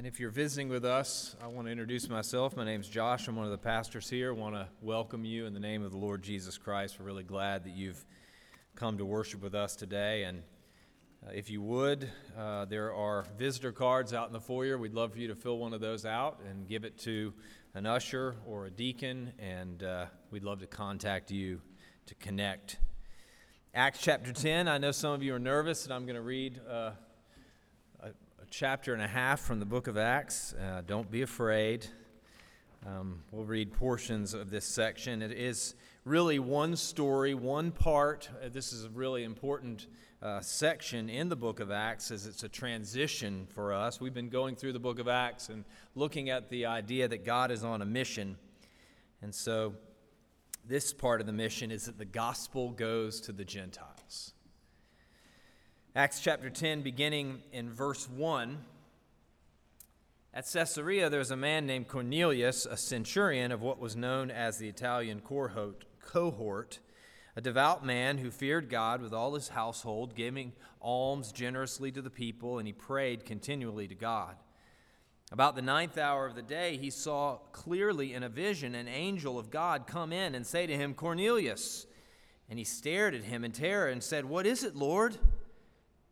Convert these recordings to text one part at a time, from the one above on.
And if you're visiting with us, I want to introduce myself. My name is Josh. I'm one of the pastors here. I want to welcome you in the name of the Lord Jesus Christ. We're really glad that you've come to worship with us today. And uh, if you would, uh, there are visitor cards out in the foyer. We'd love for you to fill one of those out and give it to an usher or a deacon, and uh, we'd love to contact you to connect. Acts chapter 10. I know some of you are nervous, and I'm going to read uh, chapter and a half from the book of Acts. Uh, don't be afraid. Um, we'll read portions of this section. It is really one story, one part. Uh, this is a really important uh, section in the book of Acts as it's a transition for us. We've been going through the book of Acts and looking at the idea that God is on a mission. And so, this part of the mission is that the gospel goes to the Gentiles. Acts chapter 10, beginning in verse 1. At Caesarea, there was a man named Cornelius, a centurion of what was known as the Italian cohort, a devout man who feared God with all his household, giving alms generously to the people, and he prayed continually to God. About the ninth hour of the day, he saw clearly in a vision an angel of God come in and say to him, Cornelius. And he stared at him in terror and said, What is it, Lord?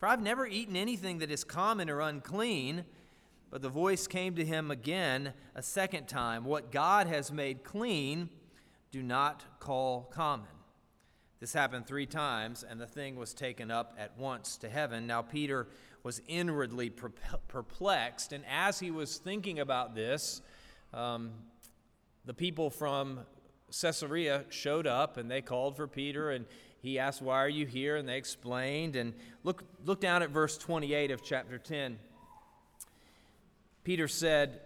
For I've never eaten anything that is common or unclean. But the voice came to him again a second time What God has made clean, do not call common. This happened three times, and the thing was taken up at once to heaven. Now, Peter was inwardly perplexed, and as he was thinking about this, um, the people from Caesarea showed up and they called for Peter, and he asked, Why are you here? And they explained. And look, look down at verse 28 of chapter 10. Peter said,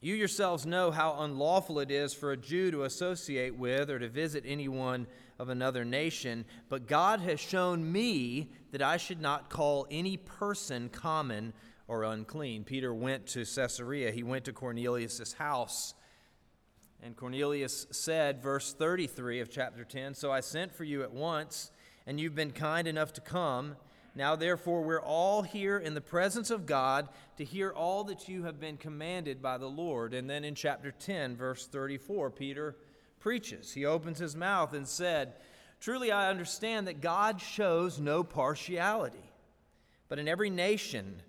You yourselves know how unlawful it is for a Jew to associate with or to visit anyone of another nation, but God has shown me that I should not call any person common or unclean. Peter went to Caesarea, he went to Cornelius' house. And Cornelius said, verse 33 of chapter 10 So I sent for you at once, and you've been kind enough to come. Now, therefore, we're all here in the presence of God to hear all that you have been commanded by the Lord. And then in chapter 10, verse 34, Peter preaches. He opens his mouth and said, Truly, I understand that God shows no partiality, but in every nation,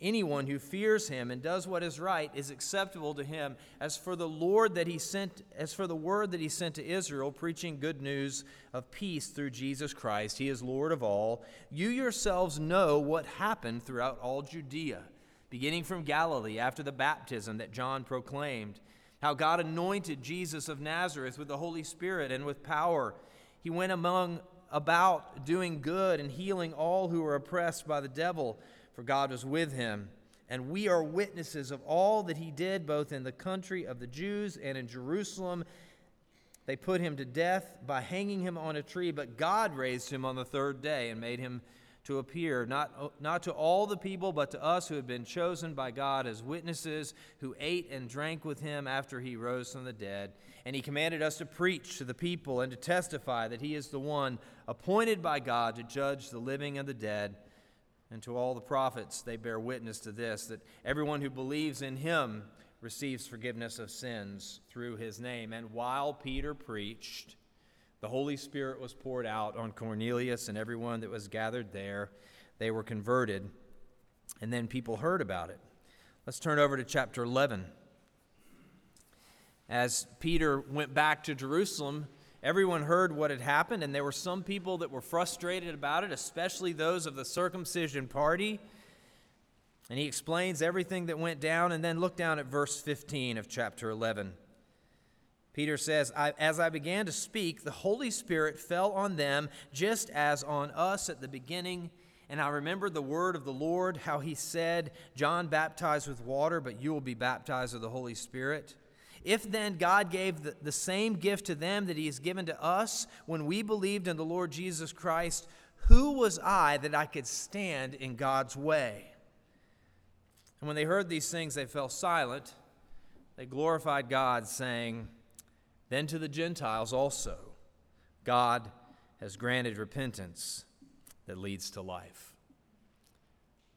Anyone who fears him and does what is right is acceptable to him. As for the Lord that he sent, as for the word that he sent to Israel, preaching good news of peace through Jesus Christ, he is Lord of all. You yourselves know what happened throughout all Judea, beginning from Galilee after the baptism that John proclaimed, how God anointed Jesus of Nazareth with the Holy Spirit and with power. He went among about doing good and healing all who were oppressed by the devil for God was with him. And we are witnesses of all that he did, both in the country of the Jews and in Jerusalem. They put him to death by hanging him on a tree, but God raised him on the third day and made him to appear, not, not to all the people, but to us who had been chosen by God as witnesses, who ate and drank with him after he rose from the dead. And he commanded us to preach to the people and to testify that he is the one appointed by God to judge the living and the dead and to all the prophets, they bear witness to this that everyone who believes in him receives forgiveness of sins through his name. And while Peter preached, the Holy Spirit was poured out on Cornelius and everyone that was gathered there. They were converted, and then people heard about it. Let's turn over to chapter 11. As Peter went back to Jerusalem, everyone heard what had happened, and there were some people that were frustrated about it, especially those of the circumcision party. And he explains everything that went down, and then look down at verse 15 of chapter 11. Peter says, As I began to speak, the Holy Spirit fell on them just as on us at the beginning. And I remembered the word of the Lord, how he said, John baptized with water, but you will be baptized with the Holy Spirit. If then God gave the, the same gift to them that he has given to us when we believed in the Lord Jesus Christ, who was I that I could stand in God's way? And when they heard these things, they fell silent. They glorified God, saying, then to the Gentiles also, God has granted repentance that leads to life.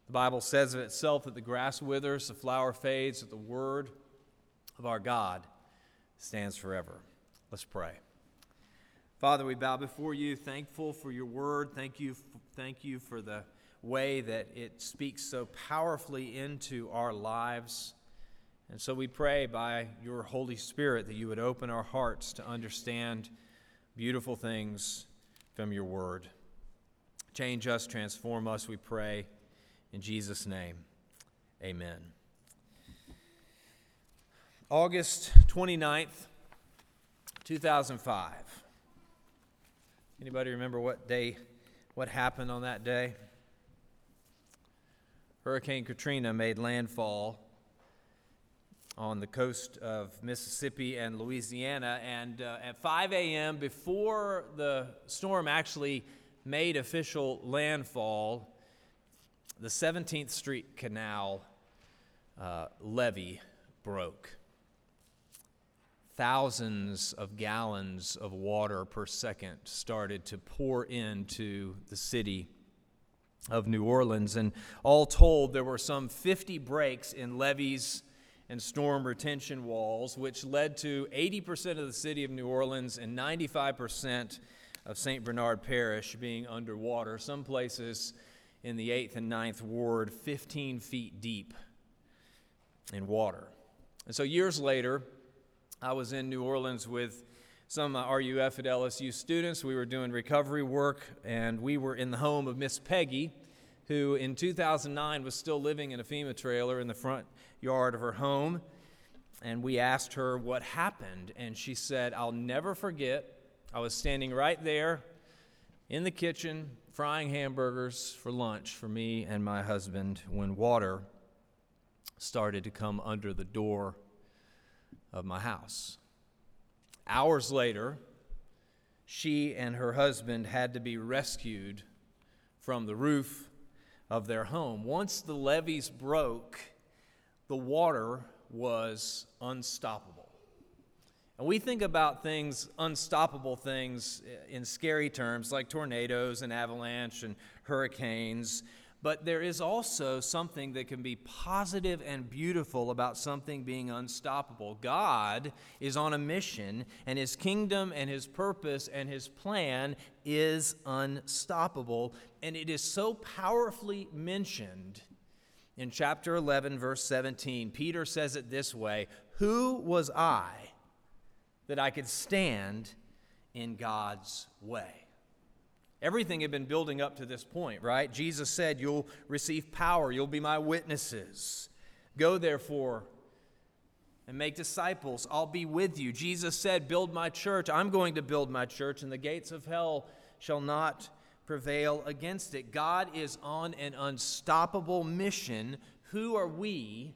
The Bible says of itself that the grass withers, the flower fades, that the word of our God stands forever. Let's pray. Father, we bow before you, thankful for your word. Thank you, thank you for the way that it speaks so powerfully into our lives. And so we pray by your Holy Spirit that you would open our hearts to understand beautiful things from your word. Change us, transform us, we pray. In Jesus' name, amen. August 29th, 2005. Anybody remember what day, what happened on that day? Hurricane Katrina made landfall on the coast of Mississippi and Louisiana. And uh, at 5 a.m., before the storm actually made official landfall, the 17th Street Canal uh, levee broke. Thousands of gallons of water per second started to pour into the city of New Orleans. And all told, there were some 50 breaks in levees and storm retention walls, which led to 80% of the city of New Orleans and 95% of St. Bernard Parish being underwater. Some places in the 8th and 9th Ward, 15 feet deep in water. And so years later, I was in New Orleans with some uh, RUF at LSU students. We were doing recovery work, and we were in the home of Miss Peggy, who in 2009 was still living in a FEMA trailer in the front yard of her home. And we asked her what happened. And she said, I'll never forget. I was standing right there in the kitchen frying hamburgers for lunch for me and my husband when water started to come under the door of my house. Hours later, she and her husband had to be rescued from the roof of their home. Once the levees broke, the water was unstoppable. And we think about things, unstoppable things, in scary terms like tornadoes and avalanche and hurricanes. But there is also something that can be positive and beautiful about something being unstoppable. God is on a mission, and His kingdom and His purpose and His plan is unstoppable. And it is so powerfully mentioned in chapter 11, verse 17, Peter says it this way Who was I that I could stand in God's way? Everything had been building up to this point, right? Jesus said, You'll receive power, you'll be my witnesses. Go therefore and make disciples. I'll be with you. Jesus said, Build my church. I'm going to build my church, and the gates of hell shall not prevail against it. God is on an unstoppable mission. Who are we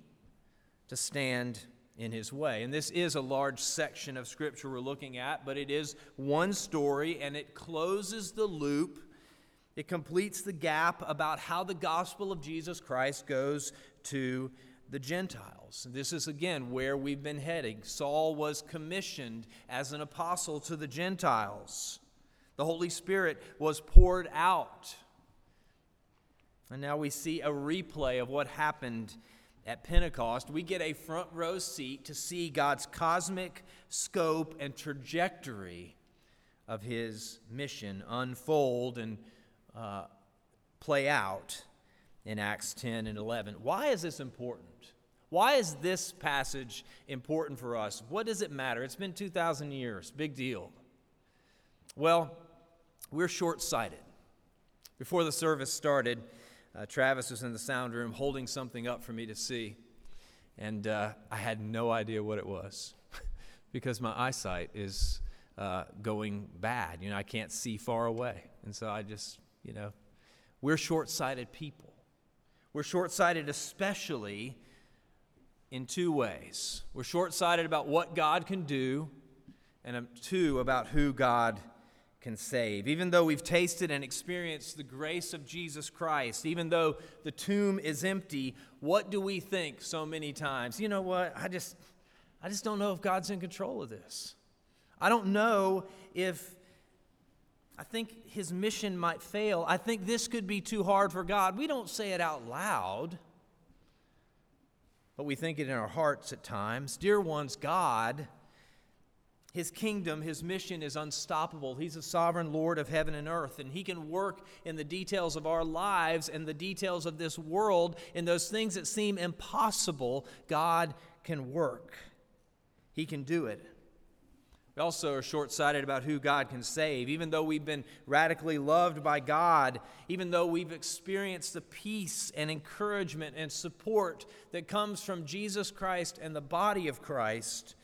to stand in his way? And this is a large section of scripture we're looking at, but it is one story and it closes the loop. It completes the gap about how the gospel of Jesus Christ goes to the Gentiles. This is again where we've been heading. Saul was commissioned as an apostle to the Gentiles. The Holy Spirit was poured out. And now we see a replay of what happened at Pentecost. We get a front row seat to see God's cosmic scope and trajectory of his mission unfold and uh, play out in Acts 10 and 11. Why is this important? Why is this passage important for us? What does it matter? It's been 2,000 years. Big deal. Well, we're short sighted. Before the service started, uh, Travis was in the sound room holding something up for me to see, and uh, I had no idea what it was because my eyesight is uh, going bad. You know, I can't see far away. And so I just, you know, we're short sighted people. We're short sighted, especially in two ways. We're short sighted about what God can do, and um, two, about who God can save. Even though we've tasted and experienced the grace of Jesus Christ, even though the tomb is empty, what do we think so many times? You know what? I just I just don't know if God's in control of this. I don't know if I think his mission might fail. I think this could be too hard for God. We don't say it out loud, but we think it in our hearts at times. Dear ones, God, his kingdom, his mission is unstoppable. He's a sovereign Lord of heaven and earth, and he can work in the details of our lives and the details of this world, in those things that seem impossible. God can work, he can do it. We also are short sighted about who God can save. Even though we've been radically loved by God, even though we've experienced the peace and encouragement and support that comes from Jesus Christ and the body of Christ,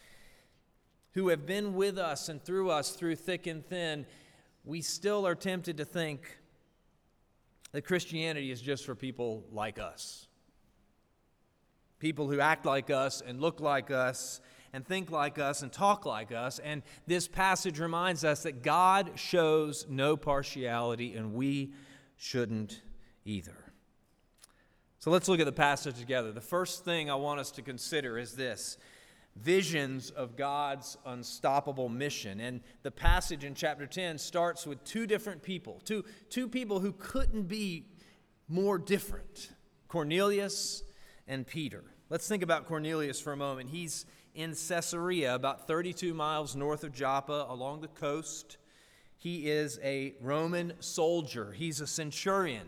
who have been with us and through us through thick and thin, we still are tempted to think that Christianity is just for people like us. People who act like us and look like us and think like us and talk like us. And this passage reminds us that God shows no partiality, and we shouldn't either. So let's look at the passage together. The first thing I want us to consider is this visions of God's unstoppable mission. And the passage in chapter 10 starts with two different people, two, two people who couldn't be more different Cornelius and Peter. Let's think about Cornelius for a moment. He's in Caesarea, about 32 miles north of Joppa along the coast. He is a Roman soldier, he's a centurion,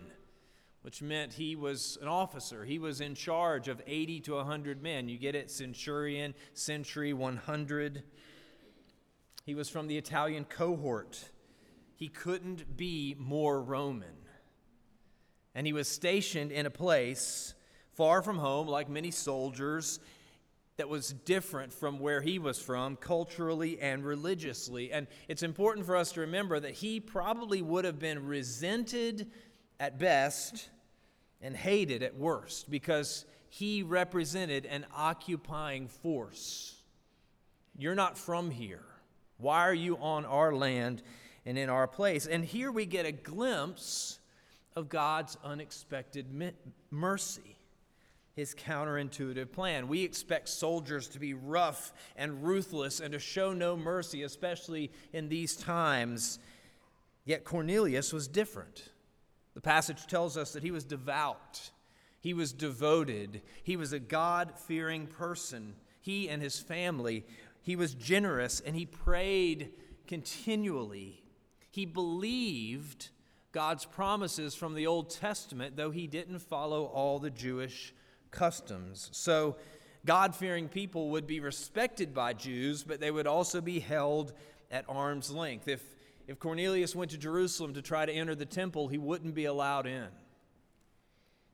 which meant he was an officer. He was in charge of 80 to 100 men. You get it? Centurion, century, 100. He was from the Italian cohort. He couldn't be more Roman. And he was stationed in a place far from home, like many soldiers, that was different from where he was from culturally and religiously. And it's important for us to remember that he probably would have been resented at best and hated at worst because he represented an occupying force. You're not from here. Why are you on our land and in our place? And here we get a glimpse of God's unexpected mercy his counterintuitive plan. We expect soldiers to be rough and ruthless and to show no mercy, especially in these times. Yet Cornelius was different. The passage tells us that he was devout, he was devoted, he was a God fearing person. He and his family, he was generous and he prayed continually. He believed God's promises from the Old Testament, though he didn't follow all the Jewish customs. So, God fearing people would be respected by Jews, but they would also be held at arm's length. If, if Cornelius went to Jerusalem to try to enter the temple, he wouldn't be allowed in.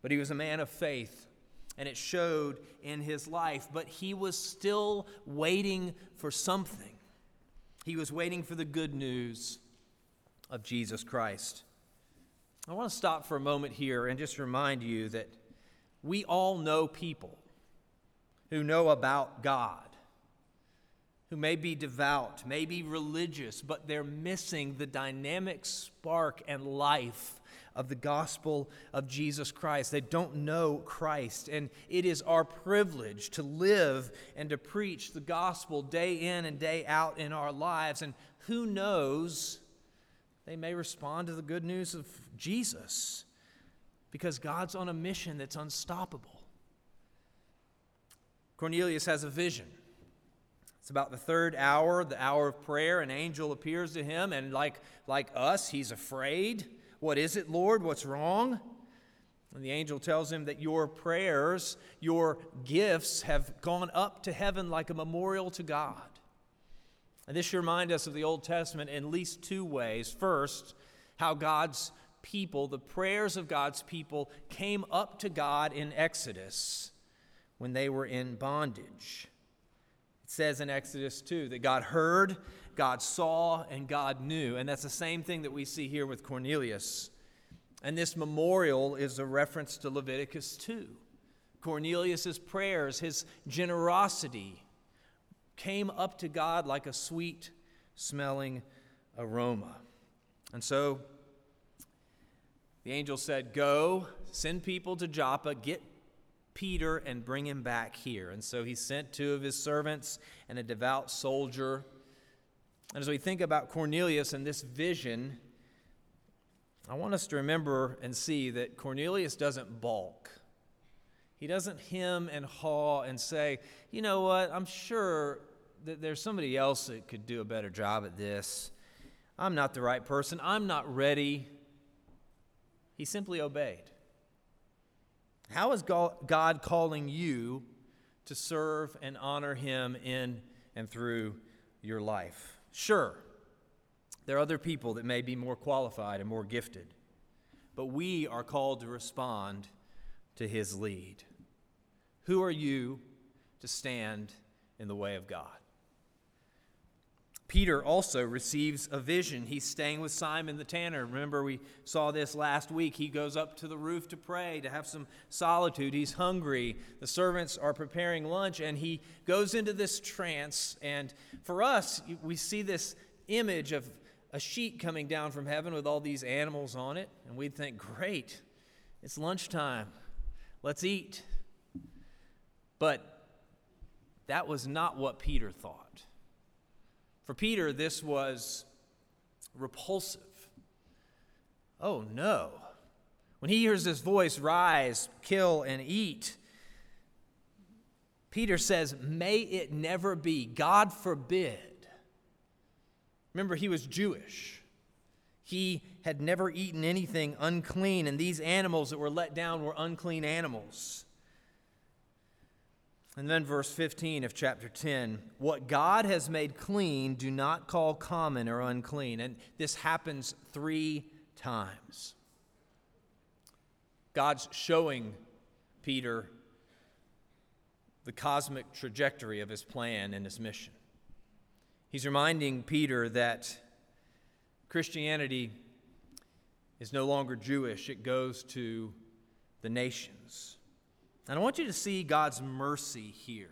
But he was a man of faith, and it showed in his life. But he was still waiting for something. He was waiting for the good news of Jesus Christ. I want to stop for a moment here and just remind you that we all know people who know about God, who may be devout, may be religious, but they're missing the dynamic spark and life of the gospel of Jesus Christ. They don't know Christ. And it is our privilege to live and to preach the gospel day in and day out in our lives. And who knows, they may respond to the good news of Jesus because God's on a mission that's unstoppable. Cornelius has a vision. It's about the third hour, the hour of prayer. An angel appears to him, and like, like us, he's afraid. What is it, Lord? What's wrong? And the angel tells him that your prayers, your gifts have gone up to heaven like a memorial to God. And this should remind us of the Old Testament in at least two ways. First, how God's people, the prayers of God's people, came up to God in Exodus when they were in bondage. Says in Exodus 2 that God heard, God saw, and God knew. And that's the same thing that we see here with Cornelius. And this memorial is a reference to Leviticus 2. Cornelius' prayers, his generosity, came up to God like a sweet smelling aroma. And so the angel said, Go, send people to Joppa, get Peter, and bring him back here. And so he sent two of his servants and a devout soldier. And as we think about Cornelius and this vision, I want us to remember and see that Cornelius doesn't balk. He doesn't hem and haw and say, you know what, I'm sure that there's somebody else that could do a better job at this. I'm not the right person. I'm not ready. He simply obeyed. How is God calling you to serve and honor Him in and through your life? Sure, there are other people that may be more qualified and more gifted, but we are called to respond to His lead. Who are you to stand in the way of God? Peter also receives a vision. He's staying with Simon the tanner. Remember, we saw this last week. He goes up to the roof to pray, to have some solitude. He's hungry. The servants are preparing lunch, and he goes into this trance. And for us, we see this image of a sheet coming down from heaven with all these animals on it, and we'd think, great, it's lunchtime. Let's eat. But that was not what Peter thought. For Peter, this was repulsive. Oh no. When he hears this voice, rise, kill, and eat, Peter says, May it never be. God forbid. Remember, he was Jewish. He had never eaten anything unclean, and these animals that were let down were unclean animals. And then, verse 15 of chapter 10 what God has made clean, do not call common or unclean. And this happens three times. God's showing Peter the cosmic trajectory of his plan and his mission. He's reminding Peter that Christianity is no longer Jewish, it goes to the nations. And I want you to see God's mercy here.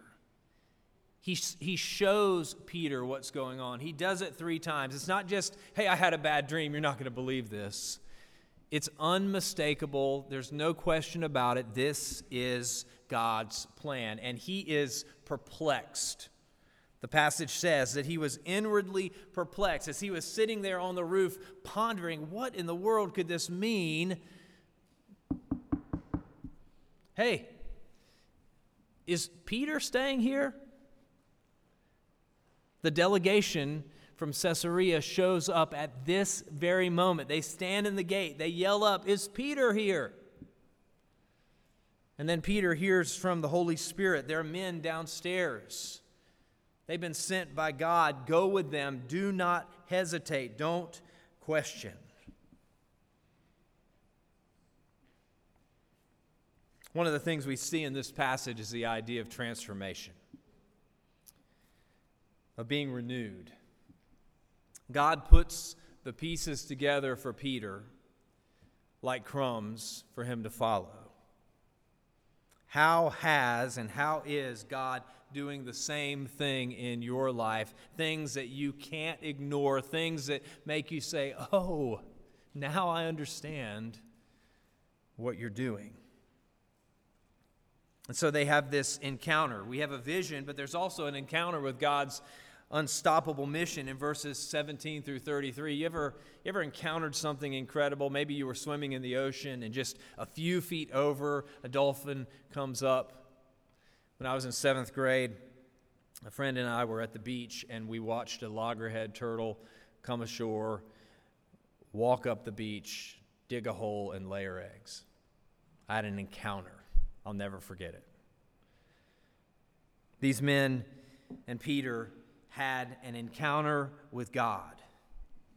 He, he shows Peter what's going on. He does it three times. It's not just, hey, I had a bad dream. You're not going to believe this. It's unmistakable. There's no question about it. This is God's plan. And he is perplexed. The passage says that he was inwardly perplexed as he was sitting there on the roof pondering, what in the world could this mean? Hey, is Peter staying here? The delegation from Caesarea shows up at this very moment. They stand in the gate, they yell up, Is Peter here? And then Peter hears from the Holy Spirit, There are men downstairs. They've been sent by God. Go with them. Do not hesitate. Don't question. One of the things we see in this passage is the idea of transformation, of being renewed. God puts the pieces together for Peter like crumbs for him to follow. How has and how is God doing the same thing in your life? Things that you can't ignore, things that make you say, oh, now I understand what you're doing. And so they have this encounter. We have a vision, but there's also an encounter with God's unstoppable mission in verses 17 through 33. You ever, you ever encountered something incredible? Maybe you were swimming in the ocean and just a few feet over, a dolphin comes up. When I was in seventh grade, a friend and I were at the beach and we watched a loggerhead turtle come ashore, walk up the beach, dig a hole, and lay her eggs. I had an encounter. I'll never forget it. These men and Peter had an encounter with God.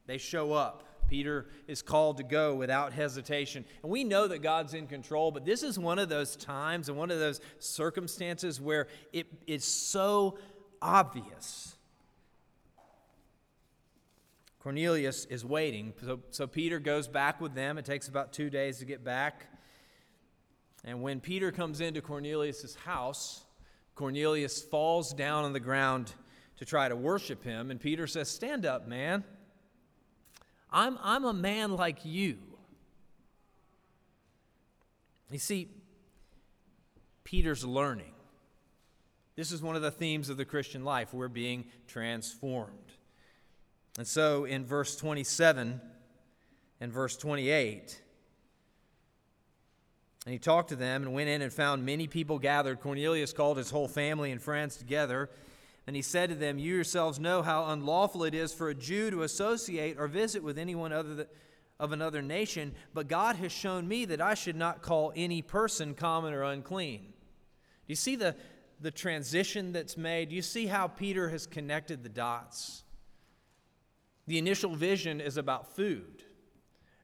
They show up. Peter is called to go without hesitation. And we know that God's in control, but this is one of those times and one of those circumstances where it is so obvious. Cornelius is waiting. So, so Peter goes back with them. It takes about two days to get back. And when Peter comes into Cornelius' house, Cornelius falls down on the ground to try to worship him. And Peter says, Stand up, man. I'm, I'm a man like you. You see, Peter's learning. This is one of the themes of the Christian life. We're being transformed. And so in verse 27 and verse 28, and he talked to them and went in and found many people gathered. Cornelius called his whole family and friends together. And he said to them, You yourselves know how unlawful it is for a Jew to associate or visit with anyone other than, of another nation, but God has shown me that I should not call any person common or unclean. Do you see the, the transition that's made? Do you see how Peter has connected the dots? The initial vision is about food.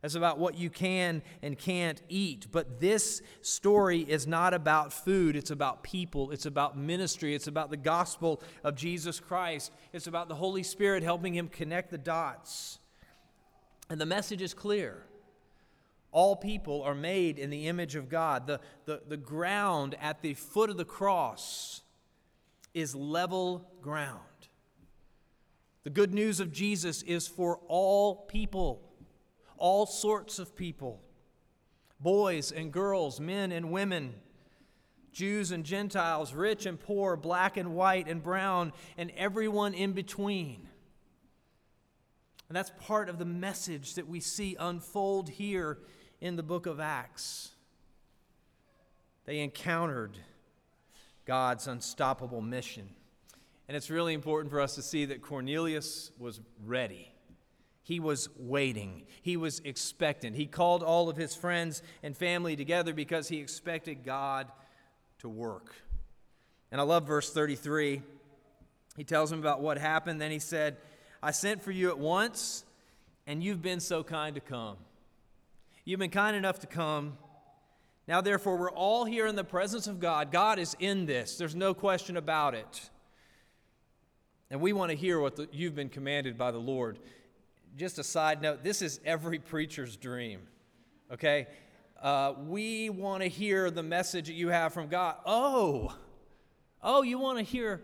It's about what you can and can't eat. But this story is not about food, it's about people, it's about ministry, it's about the gospel of Jesus Christ, it's about the Holy Spirit helping him connect the dots. And the message is clear. All people are made in the image of God. The, the, the ground at the foot of the cross is level ground. The good news of Jesus is for all people all sorts of people boys and girls, men and women, Jews and Gentiles, rich and poor, black and white and brown, and everyone in between. And that's part of the message that we see unfold here in the book of Acts. They encountered God's unstoppable mission. And it's really important for us to see that Cornelius was ready. He was waiting. He was expectant. He called all of his friends and family together because he expected God to work. And I love verse 33. He tells him about what happened. Then he said, I sent for you at once, and you've been so kind to come. You've been kind enough to come. Now, therefore, we're all here in the presence of God. God is in this, there's no question about it. And we want to hear what the, you've been commanded by the Lord just a side note this is every preacher's dream, okay? Uh, we want to hear the message that you have from God. Oh, oh, you want to hear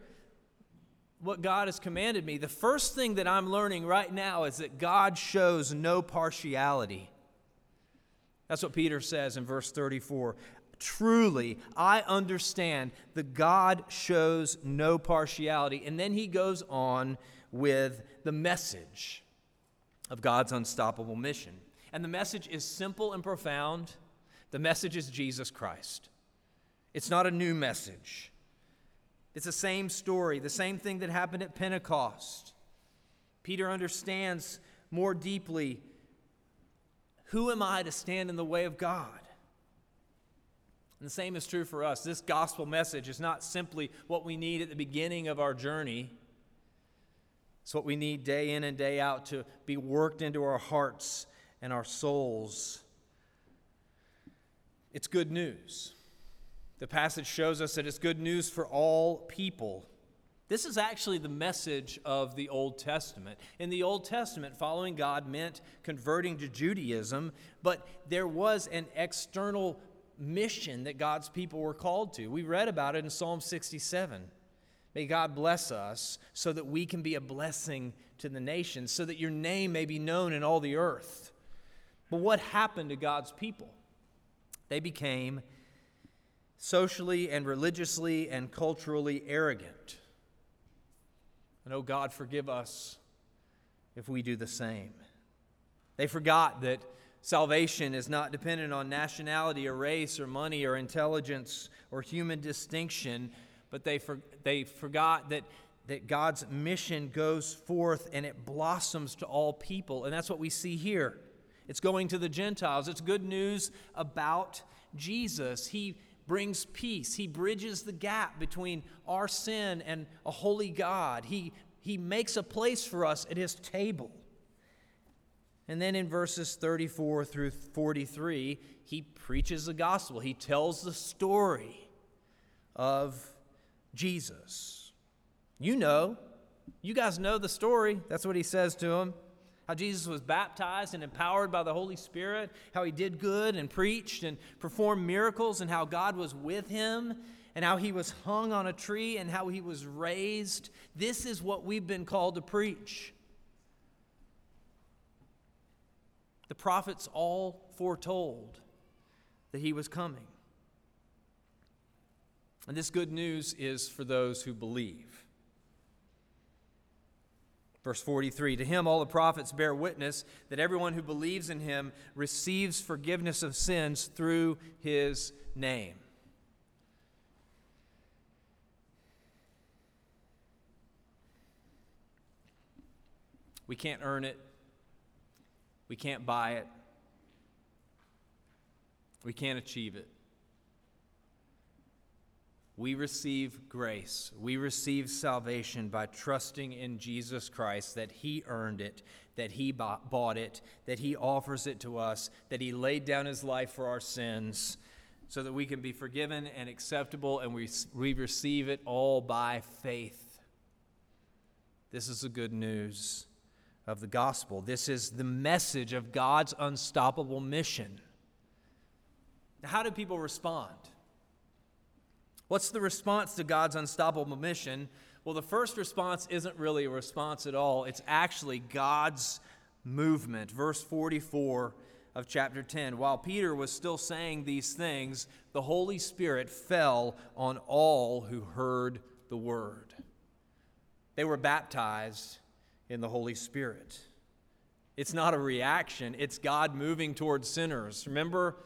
what God has commanded me. The first thing that I'm learning right now is that God shows no partiality. That's what Peter says in verse 34. Truly, I understand that God shows no partiality. And then he goes on with the message of God's unstoppable mission. And the message is simple and profound. The message is Jesus Christ. It's not a new message. It's the same story, the same thing that happened at Pentecost. Peter understands more deeply who am I to stand in the way of God? And the same is true for us. This gospel message is not simply what we need at the beginning of our journey, it's what we need day in and day out to be worked into our hearts and our souls. It's good news. The passage shows us that it's good news for all people. This is actually the message of the Old Testament. In the Old Testament, following God meant converting to Judaism, but there was an external mission that God's people were called to. We read about it in Psalm 67. May God bless us so that we can be a blessing to the nations, so that your name may be known in all the earth. But what happened to God's people? They became socially and religiously and culturally arrogant. And oh, God, forgive us if we do the same. They forgot that salvation is not dependent on nationality or race or money or intelligence or human distinction but they, for, they forgot that, that God's mission goes forth and it blossoms to all people. And that's what we see here. It's going to the Gentiles. It's good news about Jesus. He brings peace. He bridges the gap between our sin and a holy God. He, he makes a place for us at his table. And then in verses 34 through 43, he preaches the gospel. He tells the story of Jesus. You know, you guys know the story. That's what he says to him. How Jesus was baptized and empowered by the Holy Spirit, how he did good and preached and performed miracles, and how God was with him, and how he was hung on a tree, and how he was raised. This is what we've been called to preach. The prophets all foretold that he was coming. And this good news is for those who believe. Verse 43 To him all the prophets bear witness that everyone who believes in him receives forgiveness of sins through his name. We can't earn it. We can't buy it. We can't achieve it. We receive grace. We receive salvation by trusting in Jesus Christ that He earned it, that He bought it, that He offers it to us, that He laid down His life for our sins so that we can be forgiven and acceptable, and we, we receive it all by faith. This is the good news of the gospel. This is the message of God's unstoppable mission. How do people respond? What's the response to God's unstoppable mission? Well, the first response isn't really a response at all, it's actually God's movement. Verse 44 of chapter 10. While Peter was still saying these things, the Holy Spirit fell on all who heard the word. They were baptized in the Holy Spirit. It's not a reaction, it's God moving towards sinners. Remember,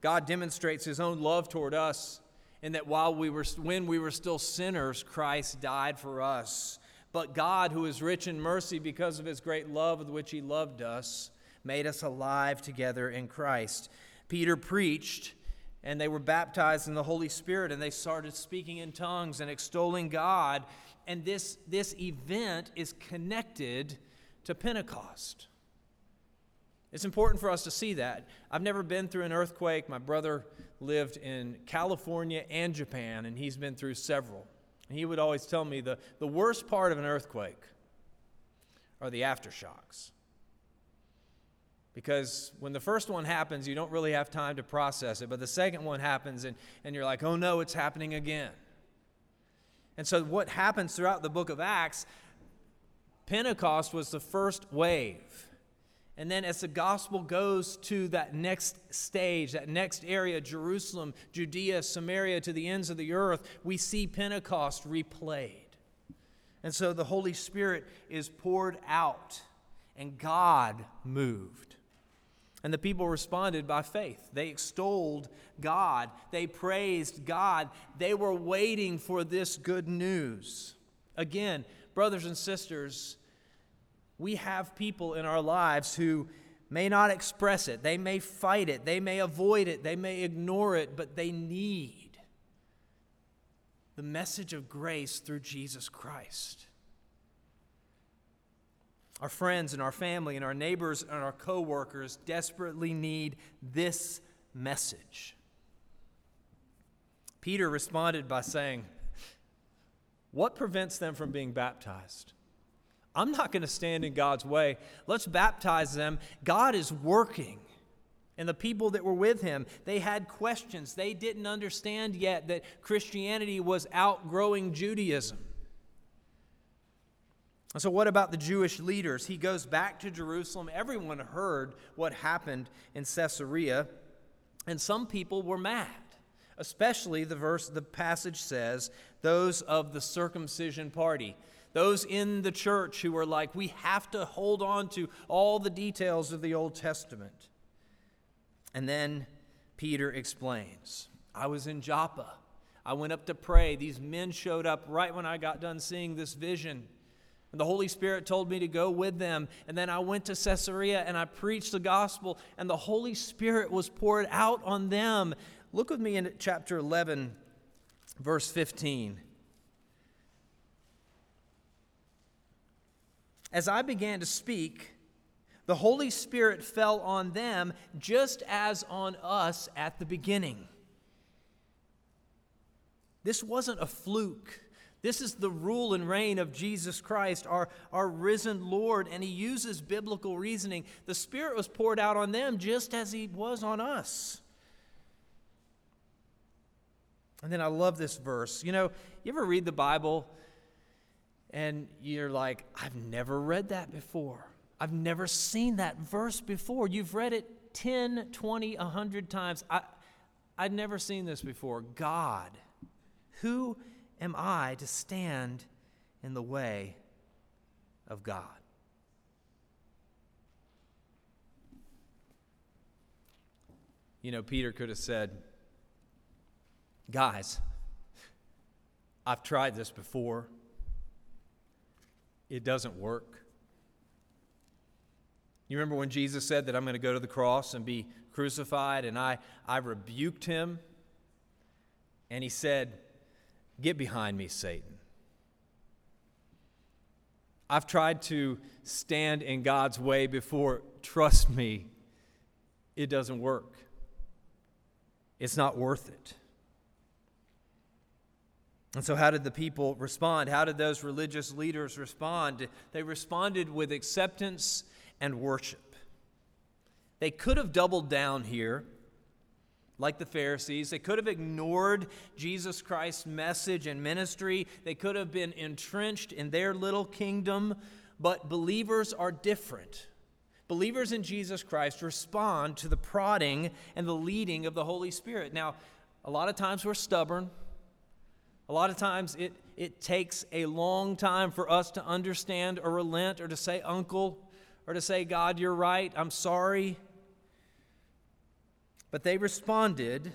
God demonstrates his own love toward us and that while we were when we were still sinners Christ died for us. But God who is rich in mercy because of his great love with which he loved us made us alive together in Christ. Peter preached and they were baptized in the Holy Spirit and they started speaking in tongues and extolling God. And this this event is connected to Pentecost it's important for us to see that. I've never been through an earthquake. My brother lived in California and Japan, and he's been through several. And he would always tell me the, the worst part of an earthquake are the aftershocks. Because when the first one happens, you don't really have time to process it. But the second one happens, and, and you're like, oh no, it's happening again. And so, what happens throughout the book of Acts, Pentecost was the first wave. And then as the gospel goes to that next stage, that next area, Jerusalem, Judea, Samaria, to the ends of the earth, we see Pentecost replayed. And so the Holy Spirit is poured out, and God moved. And the people responded by faith. They extolled God, they praised God, they were waiting for this good news. Again, brothers and sisters, we have people in our lives who may not express it, they may fight it, they may avoid it, they may ignore it, but they need the message of grace through Jesus Christ. Our friends and our family and our neighbors and our coworkers desperately need this message. Peter responded by saying, What prevents them from being baptized? I'm not going to stand in God's way. Let's baptize them. God is working. And the people that were with him, they had questions. They didn't understand yet that Christianity was outgrowing Judaism. And so, what about the Jewish leaders? He goes back to Jerusalem. Everyone heard what happened in Caesarea, and some people were mad. Especially the verse, the passage says, those of the circumcision party those in the church who are like, we have to hold on to all the details of the Old Testament. And then Peter explains I was in Joppa. I went up to pray. These men showed up right when I got done seeing this vision. And the Holy Spirit told me to go with them. And then I went to Caesarea and I preached the gospel, and the Holy Spirit was poured out on them Look with me in chapter 11, verse 15. As I began to speak, the Holy Spirit fell on them just as on us at the beginning. This wasn't a fluke. This is the rule and reign of Jesus Christ, our, our risen Lord, and he uses biblical reasoning. The Spirit was poured out on them just as he was on us. And then I love this verse. You know, you ever read the Bible and you're like, I've never read that before. I've never seen that verse before. You've read it 10, 20, 100 times. I, I'd never seen this before. God, who am I to stand in the way of God? You know, Peter could have said, Guys, I've tried this before. It doesn't work. You remember when Jesus said that I'm going to go to the cross and be crucified, and I, I rebuked him, and he said, Get behind me, Satan. I've tried to stand in God's way before. Trust me, it doesn't work. It's not worth it. And so, how did the people respond? How did those religious leaders respond? They responded with acceptance and worship. They could have doubled down here, like the Pharisees. They could have ignored Jesus Christ's message and ministry. They could have been entrenched in their little kingdom. But believers are different. Believers in Jesus Christ respond to the prodding and the leading of the Holy Spirit. Now, a lot of times we're stubborn. A lot of times it, it takes a long time for us to understand or relent or to say, Uncle, or to say, God, you're right, I'm sorry. But they responded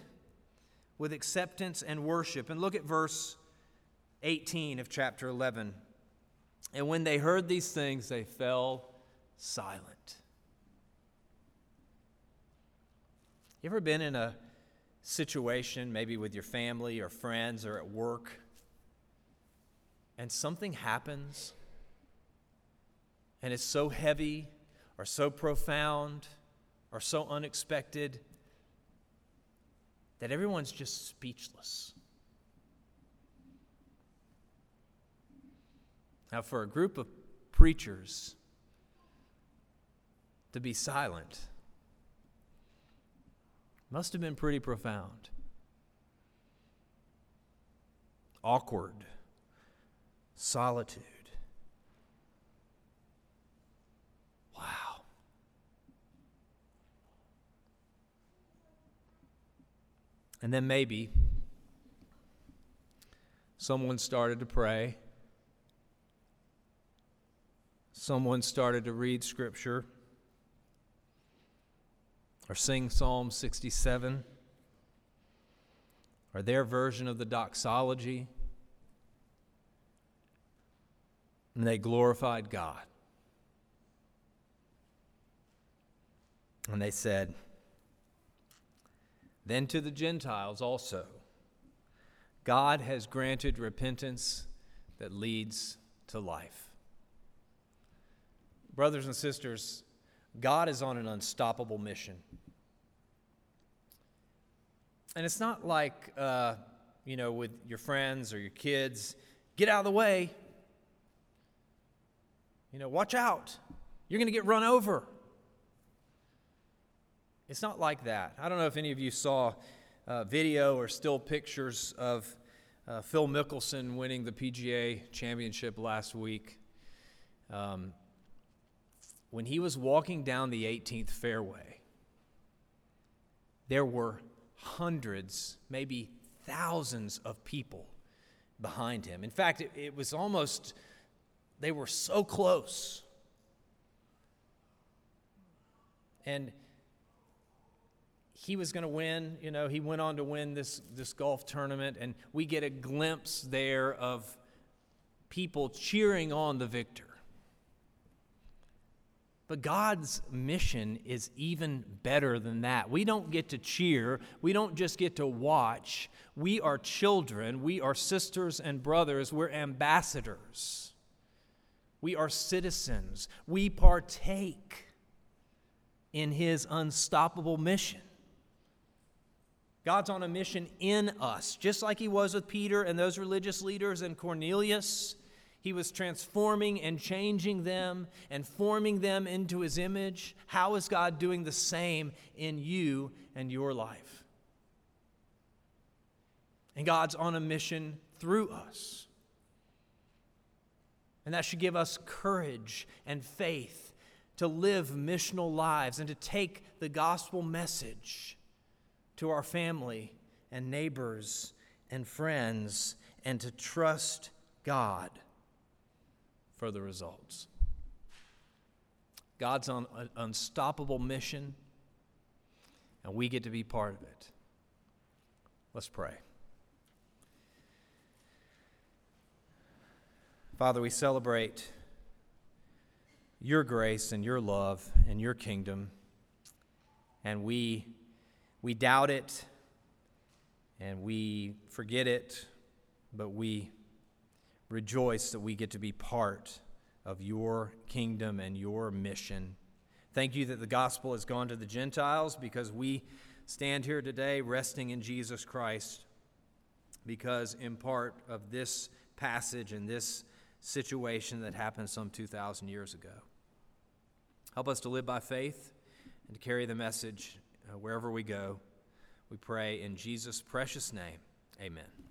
with acceptance and worship. And look at verse 18 of chapter 11. And when they heard these things, they fell silent. You ever been in a situation, maybe with your family or friends or at work, and something happens and it's so heavy or so profound or so unexpected that everyone's just speechless. Now, for a group of preachers to be silent, must have been pretty profound. Awkward, solitude. Wow. And then maybe someone started to pray. Someone started to read scripture or sing Psalm 67 or their version of the doxology. And they glorified God. And they said, Then to the Gentiles also, God has granted repentance that leads to life. Brothers and sisters, God is on an unstoppable mission. And it's not like, uh, you know, with your friends or your kids, get out of the way. You know, watch out. You're going to get run over. It's not like that. I don't know if any of you saw uh, video or still pictures of uh, Phil Mickelson winning the PGA championship last week. Um, when he was walking down the 18th fairway, there were hundreds, maybe thousands of people behind him. In fact, it, it was almost, they were so close. And he was going to win. You know, he went on to win this, this golf tournament, and we get a glimpse there of people cheering on the victor. But God's mission is even better than that. We don't get to cheer, we don't just get to watch. We are children, we are sisters and brothers, we're ambassadors, we are citizens, we partake in His unstoppable mission. God's on a mission in us, just like He was with Peter and those religious leaders and Cornelius. He was transforming and changing them and forming them into His image. How is God doing the same in you and your life? And God's on a mission through us. And that should give us courage and faith to live missional lives and to take the gospel message to our family and neighbors and friends and to trust God for the results. God's on an unstoppable mission, and we get to be part of it. Let's pray. Father, we celebrate your grace and your love and your kingdom, and we, we doubt it and we forget it, but we rejoice that we get to be part of your kingdom and your mission. Thank you that the gospel has gone to the Gentiles because we stand here today resting in Jesus Christ because, in part of this passage and this situation that happened some 2,000 years ago. Help us to live by faith and to carry the message uh, wherever we go. We pray in Jesus' precious name. Amen.